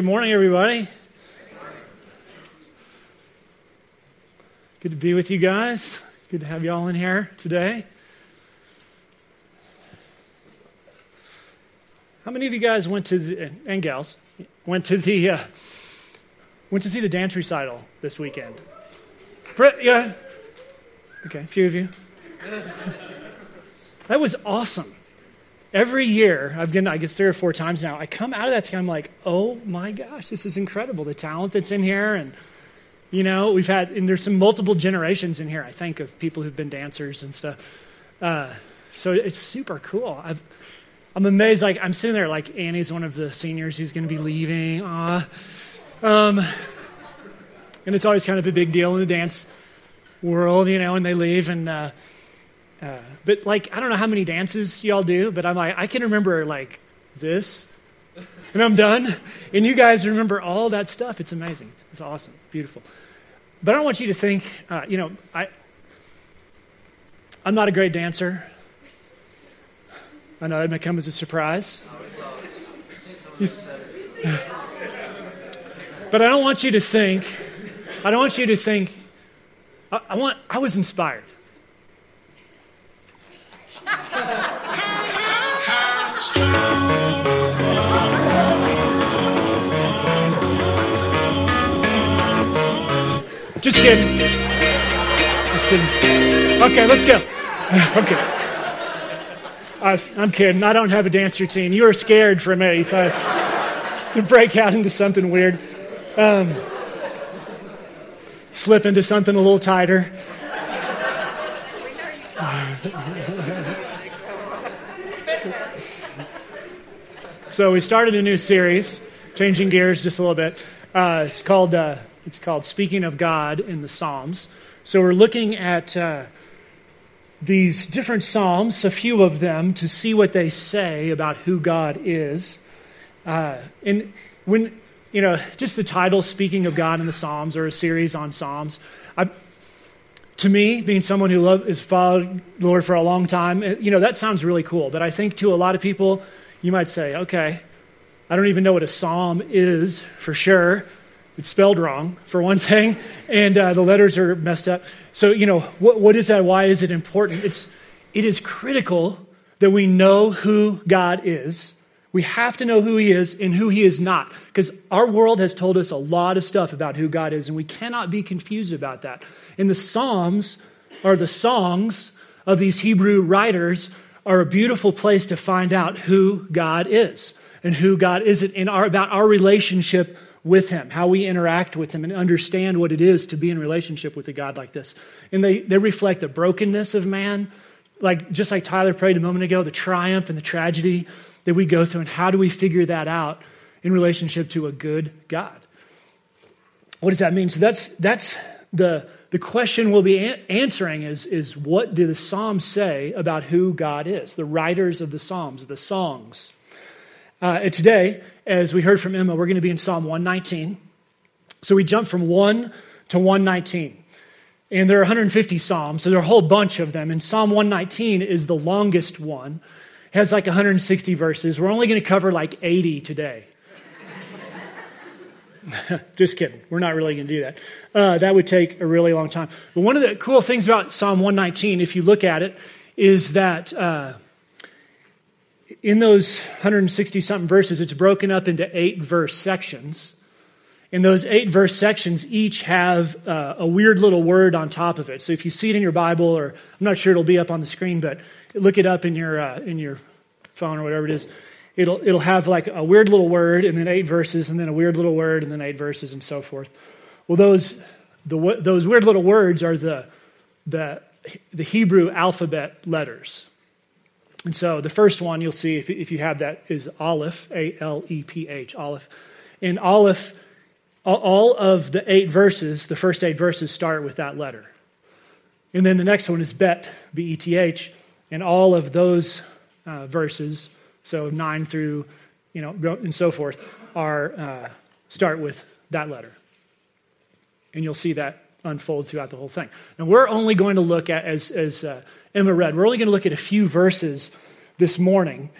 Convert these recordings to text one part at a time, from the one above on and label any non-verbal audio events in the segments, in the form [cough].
Good morning, everybody. Good to be with you guys. Good to have you all in here today. How many of you guys went to the, and gals went to the uh, went to see the dance recital this weekend? yeah. Okay, a few of you. That was awesome. Every year, I've been, I guess, three or four times now, I come out of that thing, I'm like, oh my gosh, this is incredible. The talent that's in here. And, you know, we've had, and there's some multiple generations in here, I think, of people who've been dancers and stuff. Uh, so it's super cool. I've, I'm amazed. Like, I'm sitting there, like, Annie's one of the seniors who's going to be leaving. Uh, um, and it's always kind of a big deal in the dance world, you know, when they leave. And, uh, uh, but like, I don't know how many dances y'all do, but I'm like, I can remember like this, and I'm done. And you guys remember all that stuff. It's amazing. It's, it's awesome, beautiful. But I don't want you to think, uh, you know, I, I'm not a great dancer. I know that may come as a surprise. but I don't want you to think, I don't want you to think, I, I want, I was inspired. Just kidding. Just kidding. Okay, let's go. Okay. I am kidding. I don't have a dance routine. You were scared for minute. You thought to break out into something weird. Um, slip into something a little tighter. So we started a new series, changing gears just a little bit. Uh, it's called uh, it's called Speaking of God in the Psalms. So we're looking at uh, these different Psalms, a few of them, to see what they say about who God is. Uh, and when, you know, just the title, Speaking of God in the Psalms, or a series on Psalms, I, to me, being someone who love, has followed the Lord for a long time, you know, that sounds really cool. But I think to a lot of people, you might say, okay, I don't even know what a psalm is for sure. It's spelled wrong, for one [laughs] thing, and uh, the letters are messed up. So, you know, what, what is that? Why is it important? It's, it is critical that we know who God is. We have to know who He is and who He is not, because our world has told us a lot of stuff about who God is, and we cannot be confused about that. And the Psalms, are the songs of these Hebrew writers, are a beautiful place to find out who God is and who God isn't, our, about our relationship with Him, how we interact with Him, and understand what it is to be in relationship with a God like this. And they, they reflect the brokenness of man, like just like Tyler prayed a moment ago, the triumph and the tragedy that we go through, and how do we figure that out in relationship to a good God? What does that mean? So that's that's the the question we'll be answering is, is what do the Psalms say about who God is? The writers of the Psalms, the songs. Uh, today, as we heard from Emma, we're going to be in Psalm 119. So we jump from 1 to 119. And there are 150 Psalms, so there are a whole bunch of them. And Psalm 119 is the longest one. It has like 160 verses. We're only going to cover like 80 today. [laughs] Just kidding. We're not really going to do that. Uh, that would take a really long time. But one of the cool things about Psalm 119, if you look at it, is that uh, in those 160 something verses, it's broken up into eight verse sections. And those eight verse sections each have uh, a weird little word on top of it. So if you see it in your Bible, or I'm not sure it'll be up on the screen, but look it up in your, uh, in your phone or whatever it is. It'll, it'll have like a weird little word and then eight verses and then a weird little word and then eight verses and so forth. Well, those, the, those weird little words are the, the, the Hebrew alphabet letters. And so the first one you'll see, if, if you have that, is Aleph, A L E P H, Aleph. In Aleph, all of the eight verses, the first eight verses start with that letter. And then the next one is Bet, B E T H, and all of those uh, verses, so nine through, you know, and so forth, are uh, start with that letter. And you'll see that unfold throughout the whole thing. And we're only going to look at, as, as uh, Emma read, we're only going to look at a few verses this morning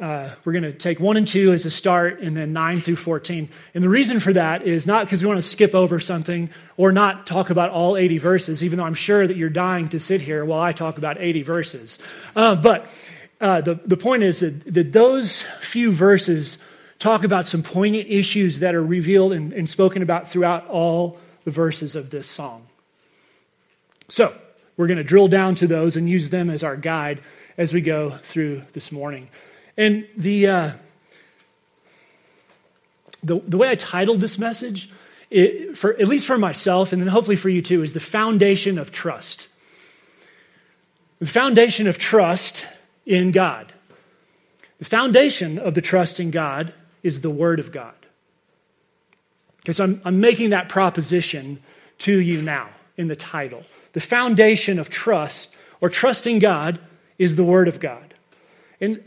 uh, we're going to take 1 and 2 as a start and then 9 through 14. And the reason for that is not because we want to skip over something or not talk about all 80 verses, even though I'm sure that you're dying to sit here while I talk about 80 verses. Uh, but uh, the, the point is that, that those few verses talk about some poignant issues that are revealed and, and spoken about throughout all the verses of this song. So, we're going to drill down to those and use them as our guide as we go through this morning. And the, uh, the, the way I titled this message, it, for, at least for myself, and then hopefully for you too, is the foundation of trust. The foundation of trust in God. The foundation of the trust in God is the Word of God. Because I'm, I'm making that proposition to you now in the title. The foundation of trust or trusting God is the Word of God. And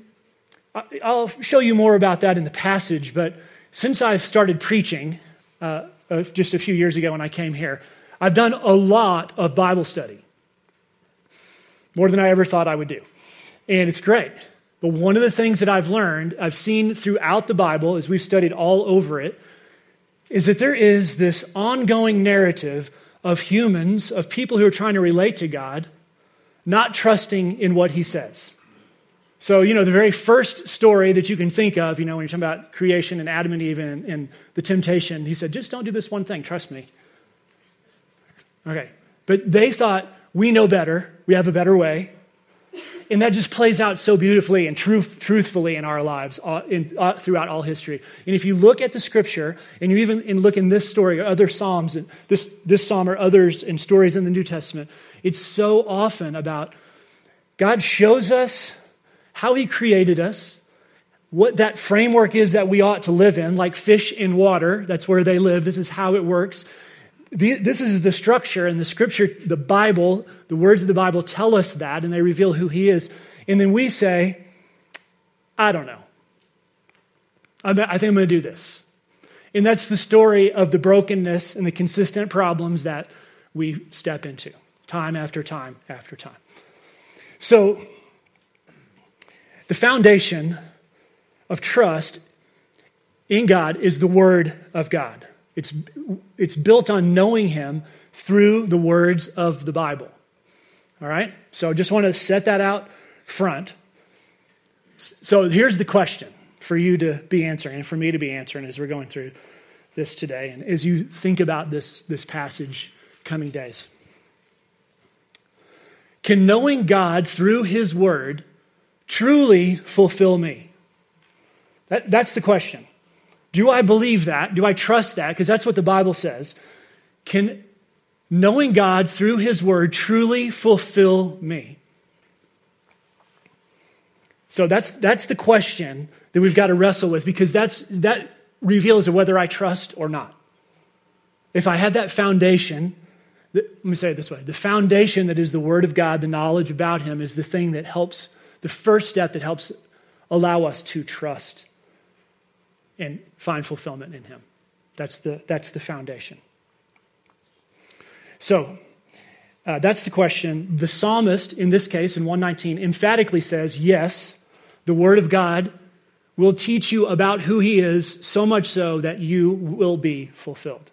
I'll show you more about that in the passage, but since I've started preaching uh, uh, just a few years ago when I came here, I've done a lot of Bible study. More than I ever thought I would do. And it's great. But one of the things that I've learned, I've seen throughout the Bible as we've studied all over it, is that there is this ongoing narrative of humans, of people who are trying to relate to God, not trusting in what He says. So, you know, the very first story that you can think of, you know, when you're talking about creation and Adam and Eve and, and the temptation, He said, just don't do this one thing, trust me. Okay. But they thought, we know better, we have a better way. And that just plays out so beautifully and truth, truthfully in our lives uh, in, uh, throughout all history. And if you look at the scripture, and you even and look in this story or other Psalms, and this, this Psalm or others and stories in the New Testament, it's so often about God shows us how He created us, what that framework is that we ought to live in, like fish in water. That's where they live. This is how it works this is the structure and the scripture, the Bible, the words of the Bible tell us that, and they reveal who he is. And then we say, I don't know. I think I'm going to do this. And that's the story of the brokenness and the consistent problems that we step into time after time after time. So, the foundation of trust in God is the Word of God. It's, it's built on knowing Him through the words of the Bible. All right? So I just want to set that out front. So here's the question for you to be answering and for me to be answering as we're going through this today and as you think about this, this passage coming days. Can knowing God through His Word truly fulfill me? That, that's the question. Do I believe that? Do I trust that? Because that's what the Bible says. Can knowing God through His Word truly fulfill me? So that's, that's the question that we've got to wrestle with because that's, that reveals whether I trust or not. If I had that foundation, let me say it this way the foundation that is the Word of God, the knowledge about Him, is the thing that helps, the first step that helps allow us to trust and find fulfillment in Him. That's the, that's the foundation. So, uh, that's the question. The psalmist, in this case, in 119, emphatically says, Yes, the Word of God will teach you about who He is, so much so that you will be fulfilled.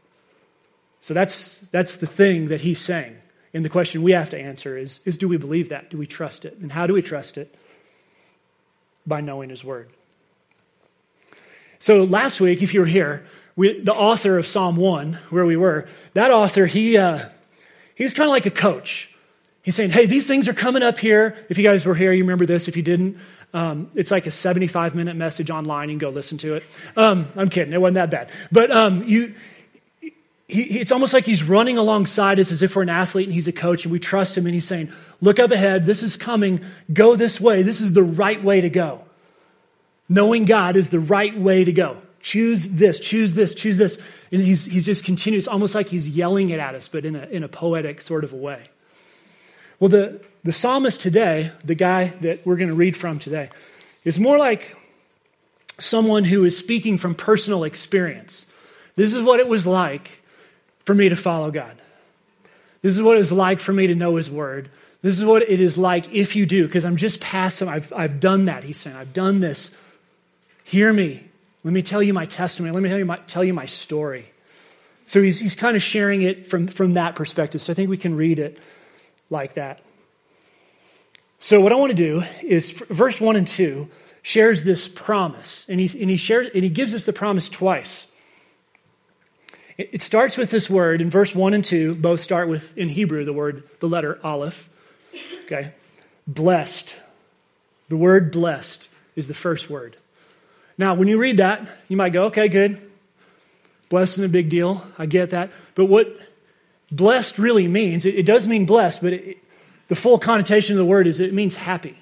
So that's, that's the thing that he's saying. And the question we have to answer is, is do we believe that? Do we trust it? And how do we trust it? By knowing His Word. So last week, if you were here, we, the author of Psalm 1, where we were, that author, he, uh, he was kind of like a coach. He's saying, hey, these things are coming up here. If you guys were here, you remember this. If you didn't, um, it's like a 75 minute message online. You can go listen to it. Um, I'm kidding. It wasn't that bad. But um, you, he, it's almost like he's running alongside us as if we're an athlete and he's a coach and we trust him and he's saying, look up ahead. This is coming. Go this way. This is the right way to go. Knowing God is the right way to go. Choose this, choose this, choose this. And he's, he's just continuous, almost like he's yelling it at us, but in a, in a poetic sort of a way. Well, the, the psalmist today, the guy that we're going to read from today, is more like someone who is speaking from personal experience. This is what it was like for me to follow God. This is what it was like for me to know His Word. This is what it is like if you do, because I'm just him. I've, I've done that, he's saying. I've done this Hear me. Let me tell you my testimony. Let me tell you my, tell you my story. So he's, he's kind of sharing it from, from that perspective. So I think we can read it like that. So what I want to do is verse 1 and 2 shares this promise. And he, and he, shares, and he gives us the promise twice. It, it starts with this word in verse 1 and 2, both start with, in Hebrew, the word, the letter aleph. Okay? Blessed. The word blessed is the first word. Now, when you read that, you might go, okay, good. Blessed and a big deal. I get that. But what blessed really means, it, it does mean blessed, but it, the full connotation of the word is it means happy.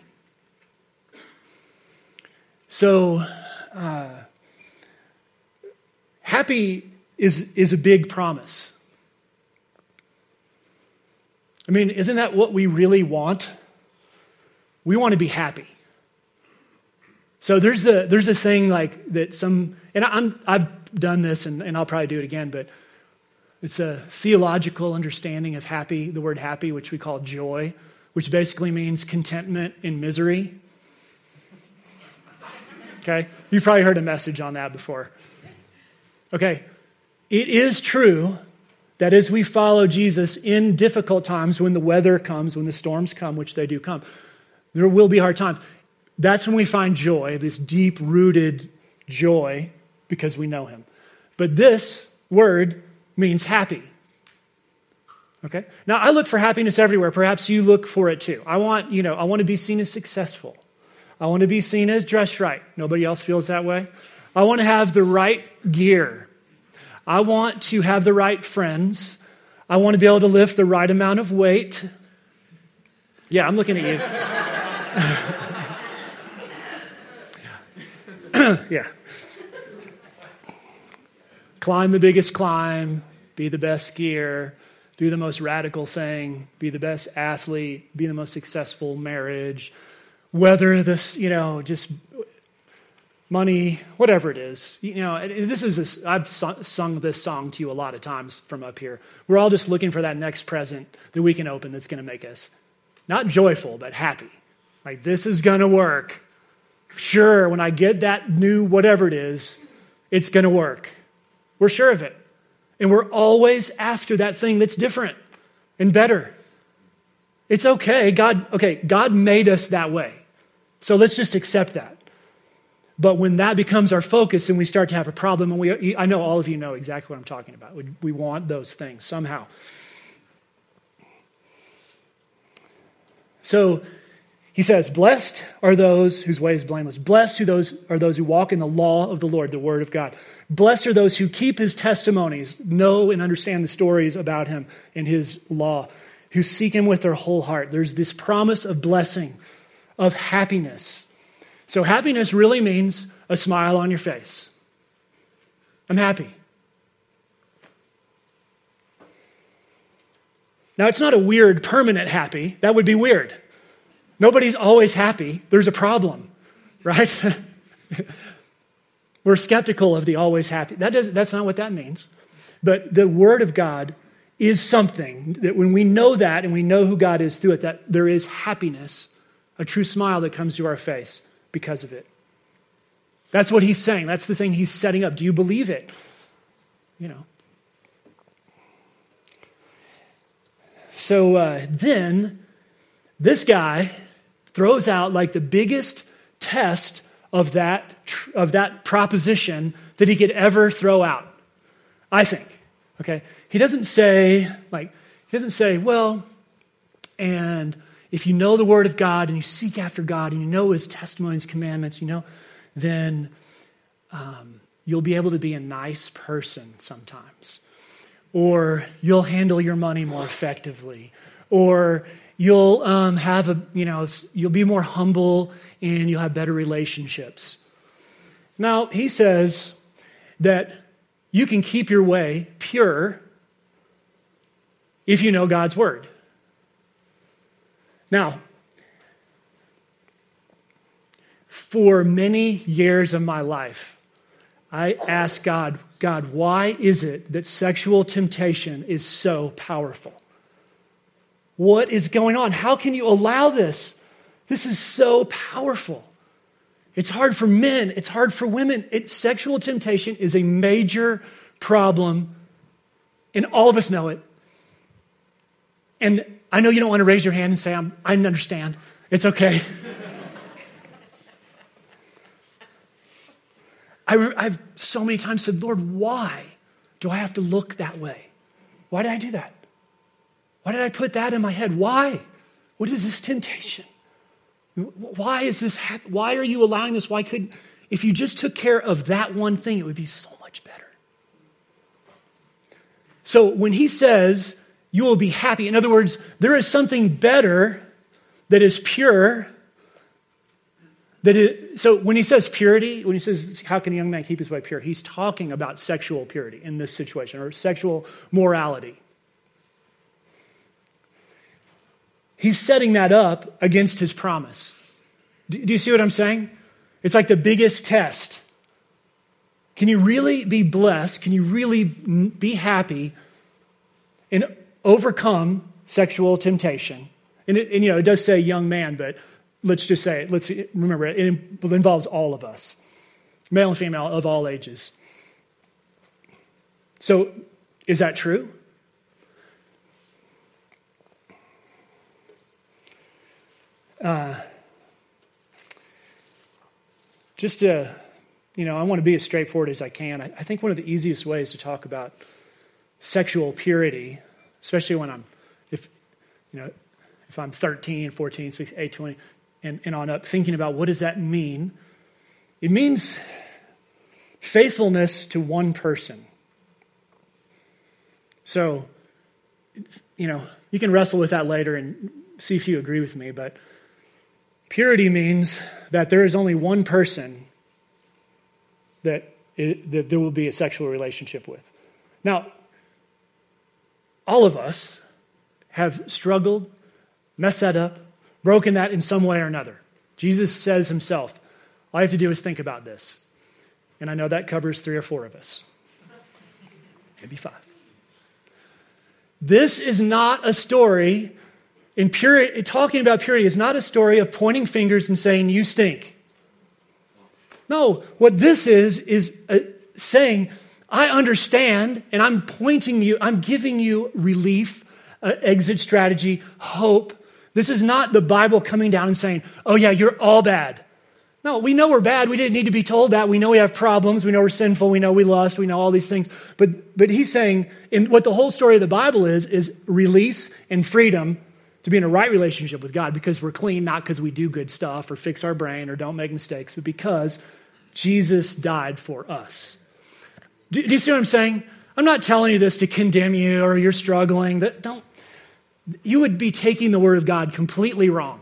So, uh, happy is, is a big promise. I mean, isn't that what we really want? We want to be happy. So there's the there's a thing like that some and I'm I've done this and, and I'll probably do it again, but it's a theological understanding of happy, the word happy, which we call joy, which basically means contentment in misery. Okay? You've probably heard a message on that before. Okay. It is true that as we follow Jesus in difficult times, when the weather comes, when the storms come, which they do come, there will be hard times. That's when we find joy, this deep rooted joy, because we know Him. But this word means happy. Okay? Now, I look for happiness everywhere. Perhaps you look for it too. I want, you know, I want to be seen as successful. I want to be seen as dressed right. Nobody else feels that way. I want to have the right gear. I want to have the right friends. I want to be able to lift the right amount of weight. Yeah, I'm looking at you. [laughs] [clears throat] yeah climb the biggest climb, be the best skier, do the most radical thing, be the best athlete, be the most successful marriage, whether this, you know, just money, whatever it is. You know, this is, a, I've sung this song to you a lot of times from up here. We're all just looking for that next present that we can open that's going to make us not joyful, but happy. Like, this is going to work. Sure, when I get that new whatever it is, it's going to work. We're sure of it. And we're always after that thing that's different and better. It's okay. God, okay, God made us that way. So let's just accept that. But when that becomes our focus and we start to have a problem, and we, I know all of you know exactly what I'm talking about. We, we want those things somehow. So he says, Blessed are those whose way is blameless. Blessed are those, are those who walk in the law of the Lord, the word of God. Blessed are those who keep his testimonies, know and understand the stories about him and his law, who seek him with their whole heart. There's this promise of blessing, of happiness. So, happiness really means a smile on your face. I'm happy. Now, it's not a weird, permanent happy. That would be weird. Nobody's always happy. There's a problem, right? [laughs] We're skeptical of the always happy. That does, that's not what that means. But the Word of God is something that when we know that and we know who God is through it, that there is happiness, a true smile that comes to our face because of it. That's what he's saying. That's the thing he's setting up. Do you believe it? You know. So uh, then, this guy throws out like the biggest test of that, of that proposition that he could ever throw out. I think. Okay? He doesn't say, like, he doesn't say, well, and if you know the Word of God and you seek after God and you know His testimonies, commandments, you know, then um, you'll be able to be a nice person sometimes. Or you'll handle your money more effectively. Or you'll um, have a, you know, you'll be more humble and you'll have better relationships. Now, he says that you can keep your way pure if you know God's word. Now, for many years of my life, I asked God, God, why is it that sexual temptation is so powerful? What is going on? How can you allow this? This is so powerful. It's hard for men, it's hard for women. It, sexual temptation is a major problem, and all of us know it. And I know you don't want to raise your hand and say, I'm, I understand. It's okay. [laughs] I, I've so many times said, Lord, why do I have to look that way? Why did I do that? Why did I put that in my head? Why? What is this temptation? Why is this hap- Why are you allowing this? Why could if you just took care of that one thing, it would be so much better. So when he says you will be happy, in other words, there is something better that is pure. That is, so when he says purity, when he says how can a young man keep his way pure, he's talking about sexual purity in this situation or sexual morality. He's setting that up against his promise. Do, you see what I'm saying? It's like the biggest test. Can you really be blessed? Can you really be happy and overcome sexual temptation? And, it, and, you know, it does say young man, but let's just say, let's remember, it involves all of us, male and female of all ages. So, is that true? Uh, just to, you know, I want to be as straightforward as I can. I, I think one of the easiest ways to talk about sexual purity, especially when I'm, if, you know, if I'm 13, 14, 16, 18, 20, and, and on up, thinking about what does that mean? It means faithfulness to one person. So, you know, you can wrestle with that later and see if you agree with me, but Purity means that there is only one person that, it, that there will be a sexual relationship with. Now, all of us have struggled, messed that up, broken that in some way or another. Jesus says himself, all I have to do is think about this. And I know that covers three or four of us, maybe five. This is not a story in purity, talking about purity is not a story of pointing fingers and saying, you stink. No, what this is, is uh, saying, I understand, and I'm pointing you, I'm giving you relief, uh, exit strategy, hope. This is not the Bible coming down and saying, oh, yeah, you're all bad. No, we know we're bad. We didn't need to be told that. We know we have problems. We know we're sinful. We know we lust. We know all these things. But, but he's saying, and what the whole story of the Bible is, is release and freedom to be in a right relationship with God because we're clean, not because we do good stuff or fix our brain or don't make mistakes, but because Jesus died for us. Do, do you see what I'm saying? I'm not telling you this to condemn you or you're struggling. That don't. You would be taking the word of God completely wrong.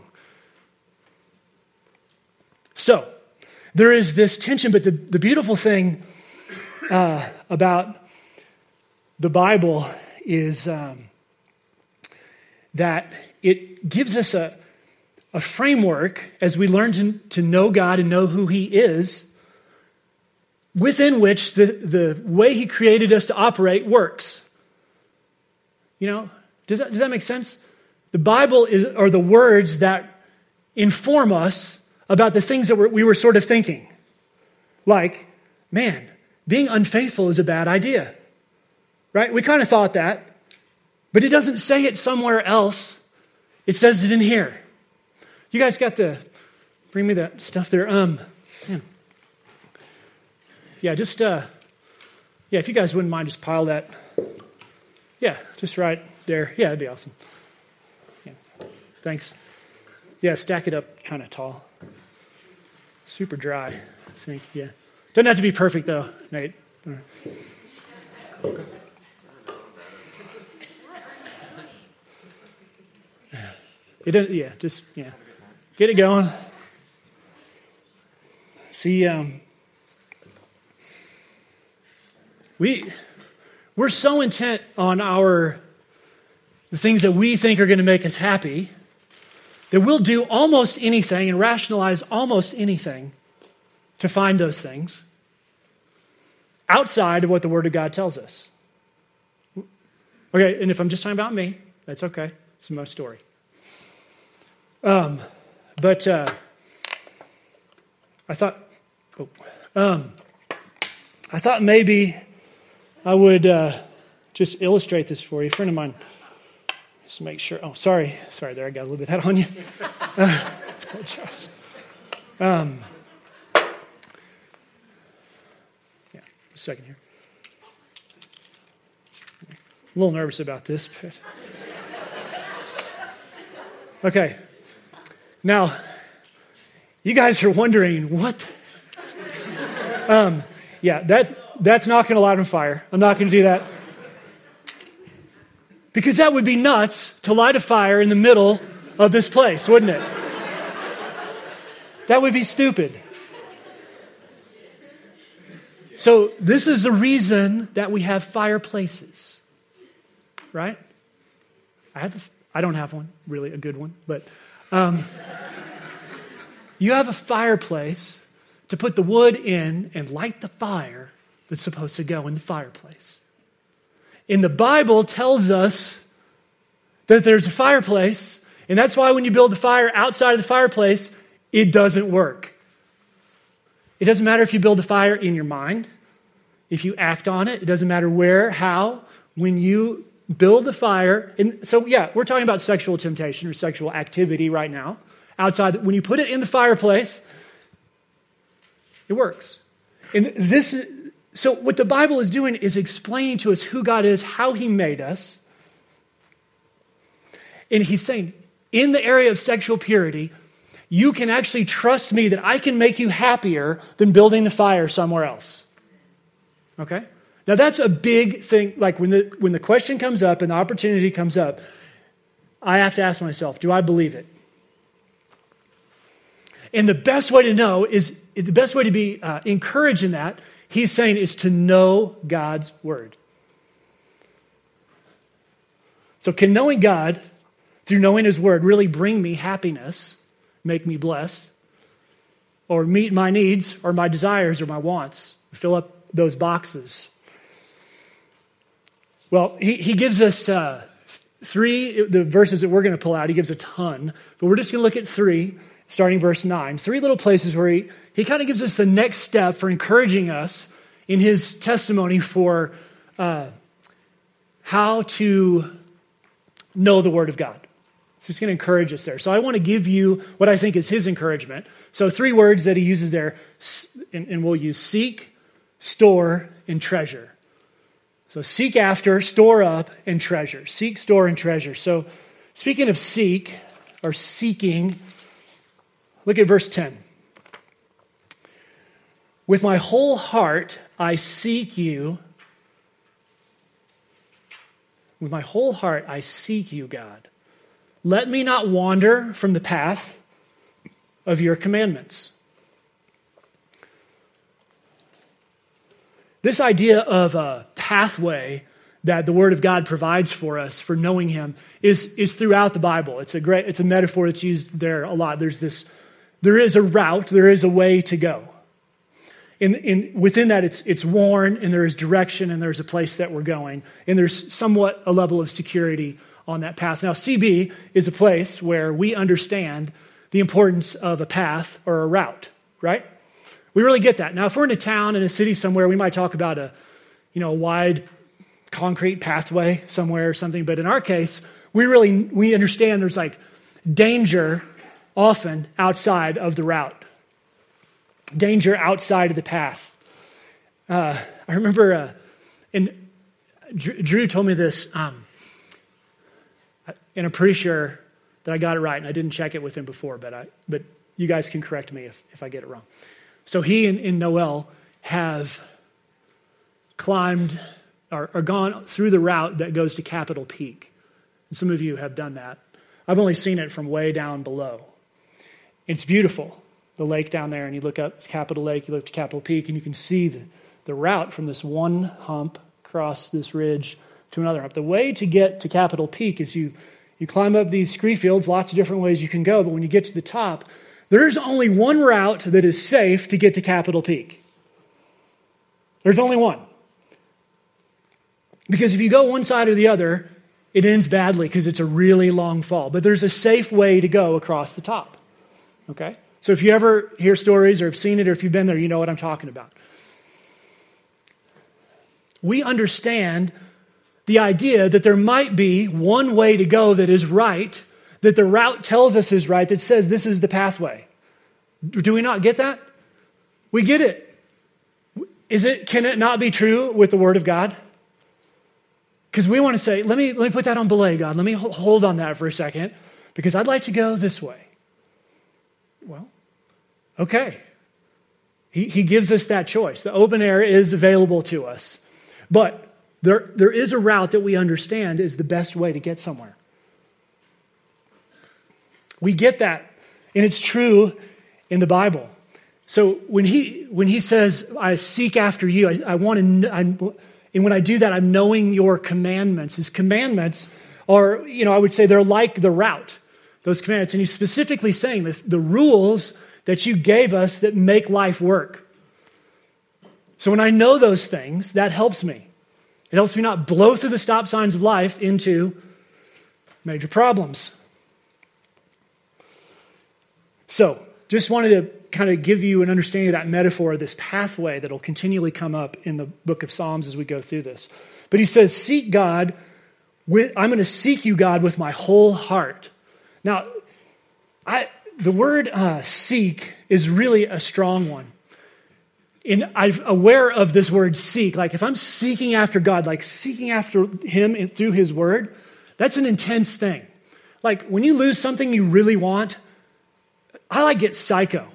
So, there is this tension, but the, the beautiful thing uh, about the Bible is um, that it gives us a, a framework as we learn to, to know God and know who He is, within which the, the way He created us to operate works. You know, does that, does that make sense? The Bible is, are the words that inform us about the things that we were sort of thinking. Like, man, being unfaithful is a bad idea. Right? We kind of thought that. But it doesn't say it somewhere else. It says it in here. You guys got the, bring me that stuff there. Um, man. Yeah, just, uh, yeah, if you guys wouldn't mind, just pile that. Yeah, just right there. Yeah, that'd be awesome. Yeah, thanks. Yeah, stack it up kind of tall. Super dry, I think. Yeah. Doesn't have to be perfect, though, Nate. It doesn't, yeah, just, yeah. Get it going. See, um, we, we're so intent on our, the things that we think are going to make us happy that we'll do almost anything and rationalize almost anything to find those things outside of what the Word of God tells us. Okay, and if I'm just talking about me, that's okay. It's my story. Um, but uh, I, thought, oh, um, I thought maybe I would uh, just illustrate this for you. A friend of mine, just to make sure. Oh, sorry, sorry. There, I got a little bit that on you. Uh, [laughs] um, yeah, a second here. a little nervous about this, but [laughs] okay. Now, you guys are wondering what? Um, yeah, that, that's not going to light on fire. I'm not going to do that. Because that would be nuts to light a fire in the middle of this place, wouldn't it? That would be stupid. So, this is the reason that we have fireplaces, right? I, have I don't have one, really, a good one, but um, you have a fireplace to put the wood in and light the fire that's supposed to go in the fireplace. And the Bible tells us that there's a fireplace, and that's why when you build a fire outside of the fireplace, it doesn't work. It doesn't matter if you build a fire in your mind, if you act on it, it doesn't matter where, how, when you build the fire. And so, yeah, we're talking about sexual temptation or sexual activity right now outside. When you put it in the fireplace, it works. And this, so what the Bible is doing is explaining to us who God is, how He made us. And He's saying, in the area of sexual purity, you can actually trust me that I can make you happier than building the fire somewhere else. Okay? Now that's a big thing. Like when the, when the question comes up and the opportunity comes up, I have to ask myself, do I believe it? And the best way to know is the best way to be uh, encouraged in that, he's saying, is to know God's word. So, can knowing God through knowing his word really bring me happiness, make me blessed, or meet my needs or my desires or my wants, fill up those boxes? Well, he, he gives us uh, three, the verses that we're going to pull out, he gives a ton, but we're just going to look at three starting verse 9. Three little places where he, he kind of gives us the next step for encouraging us in his testimony for uh, how to know the Word of God. So he's going to encourage us there. So I want to give you what I think is his encouragement. So three words that he uses there, and, and we'll use seek, store, and treasure. So seek after, store up, and treasure. Seek, store, and treasure. So speaking of seek, or seeking, Look at verse 10. With my whole heart I seek you. With my whole heart I seek you, God. Let me not wander from the path of your commandments. This idea of a pathway that the Word of God provides for us for knowing Him is, is throughout the Bible. It's a great, it's a metaphor that's used there a lot. There's this there is a route, there is a way to go. In, in, within that, it's, it's worn, and there is direction, and there's a place that we're going, and there's somewhat a level of security on that path. Now, CB is a place where we understand the importance of a path or a route, right? We really get that. Now, if we're in a town, in a city somewhere, we might talk about a, you know, a wide concrete pathway somewhere or something. But in our case, we really we understand there's like danger often outside of the route, danger outside of the path. Uh, I remember, uh, and Drew told me this, um, and I'm pretty sure that I got it right, and I didn't check it with him before, but, I, but you guys can correct me if, if I get it wrong. So he and, and Noel have climbed or, or gone through the route that goes to Capitol Peak. And some of you have done that. I've only seen it from way down below. It's beautiful, the lake down there, and you look up, it's Capitol Lake, you look to Capitol Peak, and you can see the, the route from this one hump across this ridge to another hump. The way to get to Capitol Peak is you, you climb up these scree fields, lots of different ways you can go, but when you get to the top, there's only one route that is safe to get to Capitol Peak. There's only one. Because if you go one side or the other, it ends badly because it's a really long fall. But there's a safe way to go across the top. Okay? So if you ever hear stories or have seen it or if you've been there, you know what I'm talking about. We understand the idea that there might be one way to go that is right, that the route tells us is right, that says this is the pathway. Do we not get that? We get it. Is it can it not be true with the word of God? Because we want to say, let me, let me put that on belay, God. Let me hold on that for a second, because I'd like to go this way. Well, okay. He, he gives us that choice. The open air is available to us. But there, there is a route that we understand is the best way to get somewhere. We get that, and it's true in the Bible. So when he, when he says, I seek after you, I, I want to, I'm, and when I do that, I'm knowing your commandments. His commandments are, you know, I would say they're like the route, those commandments. And he's specifically saying that the rules that you gave us that make life work. So when I know those things, that helps me. It helps me not blow through the stop signs of life into major problems. So, just wanted to kind of give you an understanding of that metaphor, this pathway that'll continually come up in the book of Psalms as we go through this. But he says, Seek God. With, I'm going to seek you, God, with my whole heart. Now, I, the word uh, seek is really a strong one and I'm aware of this word seek. Like if I'm seeking after God, like seeking after Him through His Word, that's an intense thing. Like when you lose something you really want, I like get psycho.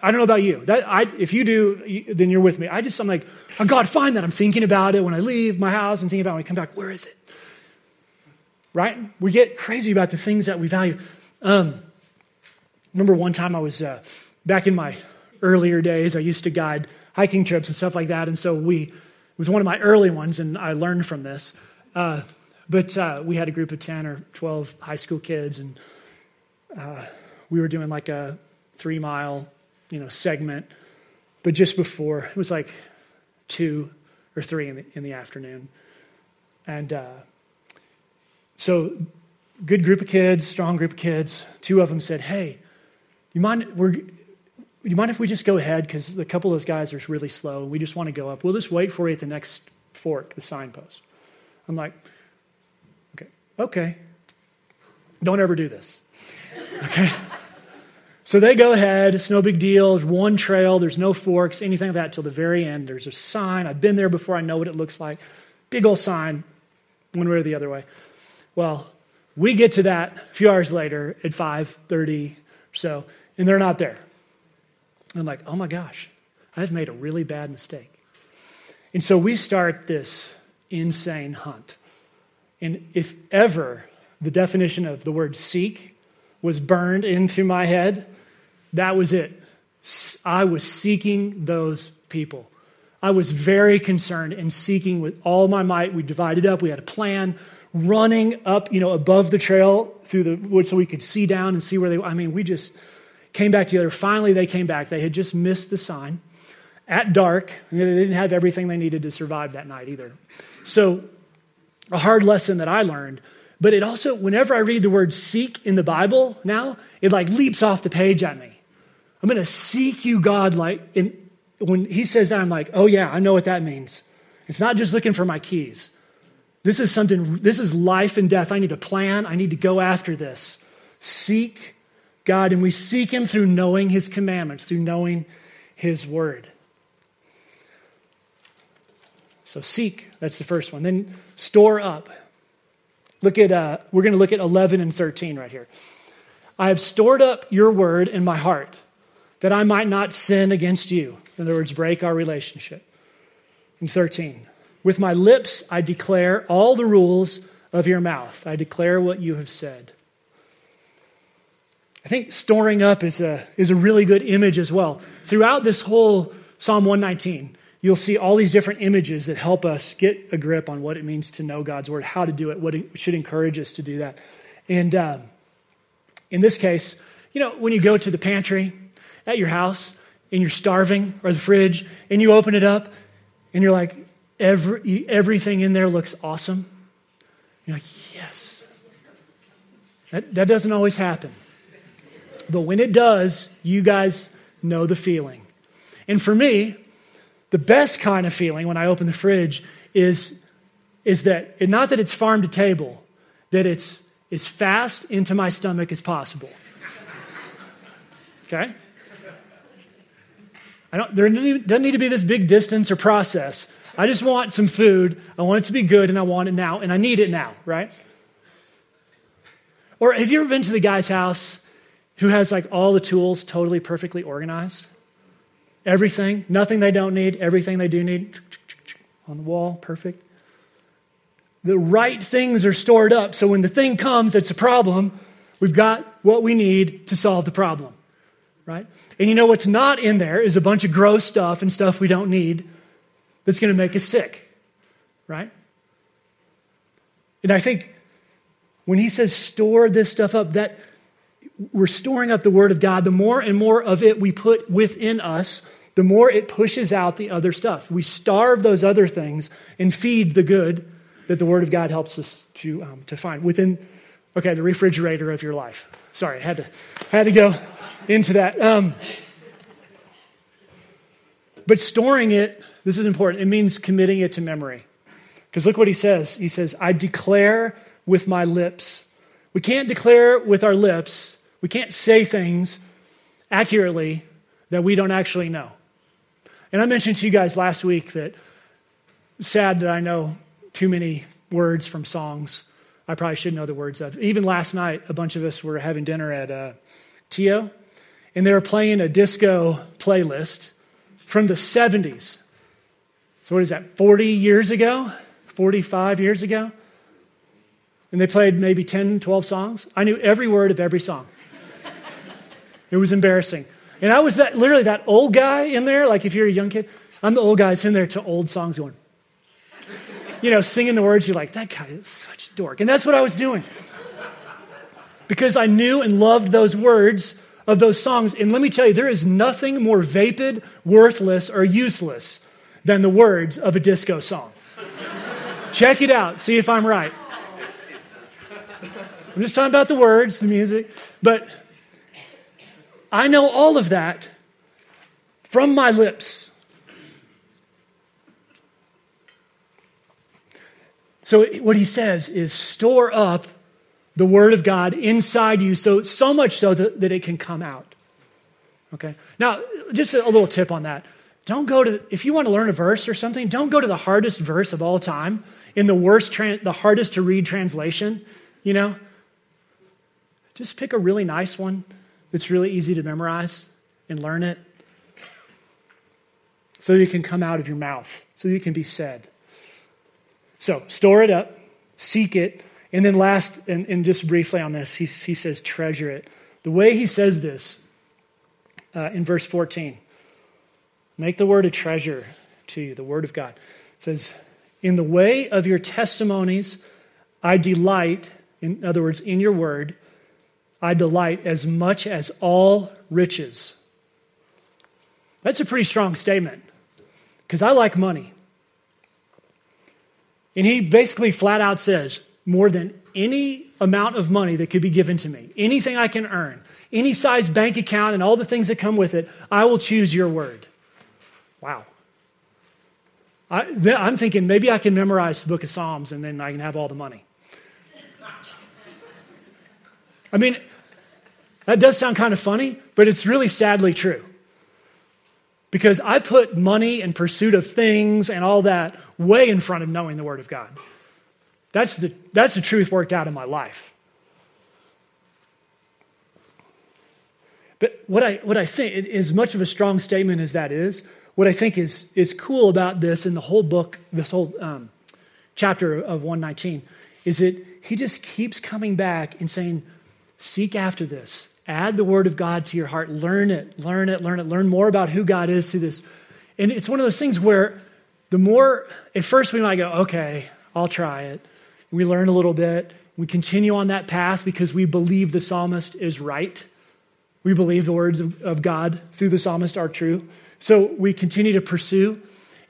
I don't know about you. That I, if you do, then you're with me. I just I'm like, oh God, find that. I'm thinking about it when I leave my house. I'm thinking about it when I come back. Where is it? Right? We get crazy about the things that we value. Um, remember one time I was uh, back in my earlier days. I used to guide hiking trips and stuff like that. And so we, it was one of my early ones, and I learned from this. Uh, but uh, we had a group of 10 or 12 high school kids, and uh, we were doing like a three mile, you know, segment. But just before, it was like two or three in the, in the afternoon. And uh, so, good group of kids, strong group of kids. Two of them said, Hey, you mind? We're, you mind if we just go ahead? Because a couple of those guys are really slow. And we just want to go up. We'll just wait for you at the next fork, the signpost. I'm like, okay, okay. Don't ever do this. [laughs] Okay? So they go ahead. It's no big deal. There's one trail. There's no forks, anything like that till the very end. There's a sign. I've been there before. I know what it looks like. Big old sign, one way or the other way. Well, we get to that a few hours later at 5.30 or so, and they're not there. I'm like, oh my gosh, I've made a really bad mistake. And so we start this insane hunt. And if ever the definition of the word seek was burned into my head, that was it. I was seeking those people. I was very concerned and seeking with all my might. We divided up, we had a plan, running up, you know, above the trail through the woods so we could see down and see where they I mean, we just came back together. Finally, they came back. They had just missed the sign at dark. They didn't have everything they needed to survive that night either. So, a hard lesson that I learned. But it also, whenever I read the word seek in the Bible now, it like leaps off the page at me. I'm going to seek you, God. Like, in, when he says that, I'm like, oh yeah, I know what that means. It's not just looking for my keys. This is something, this is life and death. I need to plan. I need to go after this. Seek God, and we seek Him through knowing His commandments, through knowing His word. So seek, that's the first one. Then store up. Look at, uh, we're going to look at 11 and 13 right here. I have stored up your word in my heart that I might not sin against you. In other words, break our relationship. And 13, with my lips I declare all the rules of your mouth. I declare what you have said. I think storing up is a, is a really good image as well. Throughout this whole Psalm 119, you'll see all these different images that help us get a grip on what it means to know God's word, how to do it, what it should encourage us to do that. And um, in this case, you know, when you go to the pantry at your house and you're starving or the fridge and you open it up and you're like, Every, everything in there looks awesome. You're like, yes. That, that doesn't always happen. But when it does, you guys know the feeling. And for me, the best kind of feeling when I open the fridge is, is that, not that it's farm to table, that it's as fast into my stomach as possible. Okay? I don't, there doesn't need to be this big distance or process. I just want some food. I want it to be good, and I want it now, and I need it now, right? Or have you ever been to the guy's house who has like all the tools totally perfectly organized? Everything, nothing they don't need, everything they do need on the wall, perfect. The right things are stored up, so when the thing comes it's a problem, we've got what we need to solve the problem, right? And you know what's not in there is a bunch of gross stuff and stuff we don't need that's going to make us sick, right? And I think when he says store this stuff up, that we're storing up the word of God, the more and more of it we put within us, the more it pushes out the other stuff. We starve those other things and feed the good that the word of God helps us to, um, to find within, okay, the refrigerator of your life. Sorry, I had to, had to go into that. Um, but storing it, this is important, it means committing it to memory. Because look what he says. He says, I declare with my lips. We can't declare with our lips, we can't say things accurately that we don't actually know. And I mentioned to you guys last week that sad that I know too many words from songs I probably should know the words of. Even last night, a bunch of us were having dinner at uh, Tio, and they were playing a disco playlist from the 70s. So, what is that, 40 years ago? 45 years ago? And they played maybe 10, 12 songs. I knew every word of every song. [laughs] it was embarrassing. And I was that literally that old guy in there, like if you're a young kid, I'm the old guy sitting there to old songs going, you know, singing the words, you're like, that guy is such a dork. And that's what I was doing. Because I knew and loved those words of those songs. And let me tell you, there is nothing more vapid, worthless, or useless than the words of a disco song. Check it out, see if I'm right. I'm just talking about the words, the music, but I know all of that from my lips. So, what he says is store up the Word of God inside you, so, so much so that, that it can come out. Okay? Now, just a, little tip on that. Don't go to, if you want to learn a verse or something, don't go to the hardest verse of all time in the worst, the hardest to read translation, you know? Just pick a really nice one that's really easy to memorize and learn it so that it can come out of your mouth, so that it can be said. So, store it up, seek it, and then last, and, and just briefly on this, he, he says, treasure it. The way he says this uh, in verse 14 make the word a treasure to you, the word of God. It says, In the way of your testimonies, I delight, in other words, in your word, I delight as much as all riches. That's a pretty strong statement because I like money. And he basically flat out says, more than any amount of money that could be given to me, anything I can earn, any size bank account, and all the things that come with it, I will choose your word. Wow. I, am thinking maybe I can memorize the book of Psalms and then I can have all the money. I mean, that does sound kind of funny, but it's really sadly true. Because I put money and pursuit of things and all that way in front of knowing the Word of God. That's the, that's the truth worked out in my life. But what I, what I think, as much of a strong statement as that is, what I think is, is cool about this in the whole book, this whole um, chapter of 119, is that he just keeps coming back and saying, Seek after this. Add the word of God to your heart. Learn it, learn it, learn it. Learn more about who God is through this. And it's one of those things where the more, at first we might go, okay, I'll try it. We learn a little bit. We continue on that path because we believe the psalmist is right. We believe the words of, of God through the psalmist are true. So we continue to pursue.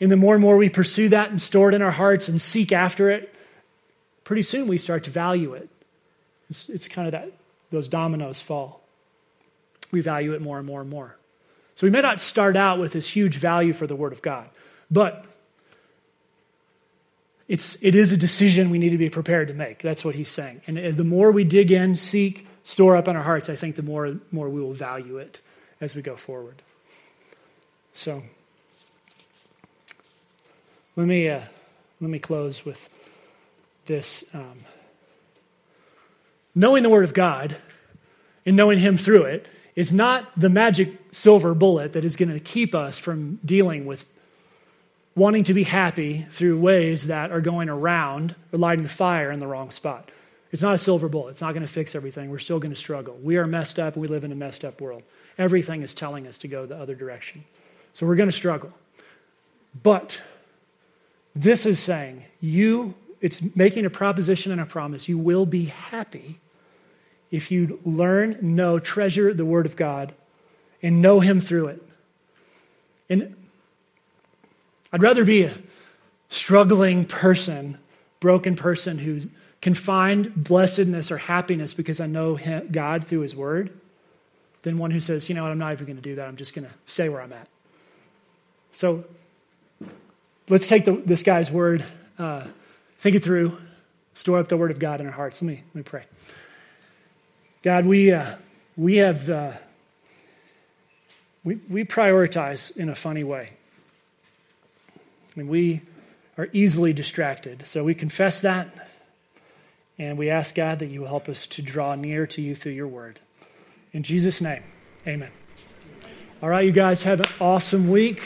And the more and more we pursue that and store it in our hearts and seek after it, pretty soon we start to value it. It's, it's kind of that those dominoes fall. we value it more and more and more. So we may not start out with this huge value for the Word of God, but it's, it is a decision we need to be prepared to make. That's what he's saying. And the more we dig in, seek, store up in our hearts, I think the more, more we will value it as we go forward. So let me, uh, let me close with this. Um, knowing the Word of God and knowing Him through it is not the magic silver bullet that is going to keep us from dealing with wanting to be happy through ways that are going around or lighting the fire in the wrong spot. It's not a silver bullet. It's not going to fix everything. We're still going to struggle. We are messed up and we live in a messed up world. Everything is telling us to go the other direction. So we're going to struggle. But this is saying you, it's making a proposition and a promise. You will be happy if you learn, know, treasure the Word of God and know Him through it. And I'd rather be a struggling person, broken person who can find blessedness or happiness because I know God through His Word than one who says, you know what, I'm not even going to do that. I'm just going to stay where I'm at. So let's take the, this guy's word, uh, think it through, store up the Word of God in our hearts. Let me, let me pray. God, we, uh, we have, uh, we, we prioritize in a funny way. And we are easily distracted. So we confess that. And we ask, God, that you will help us to draw near to you through your word. In Jesus' name, amen. All right, you guys have an awesome week.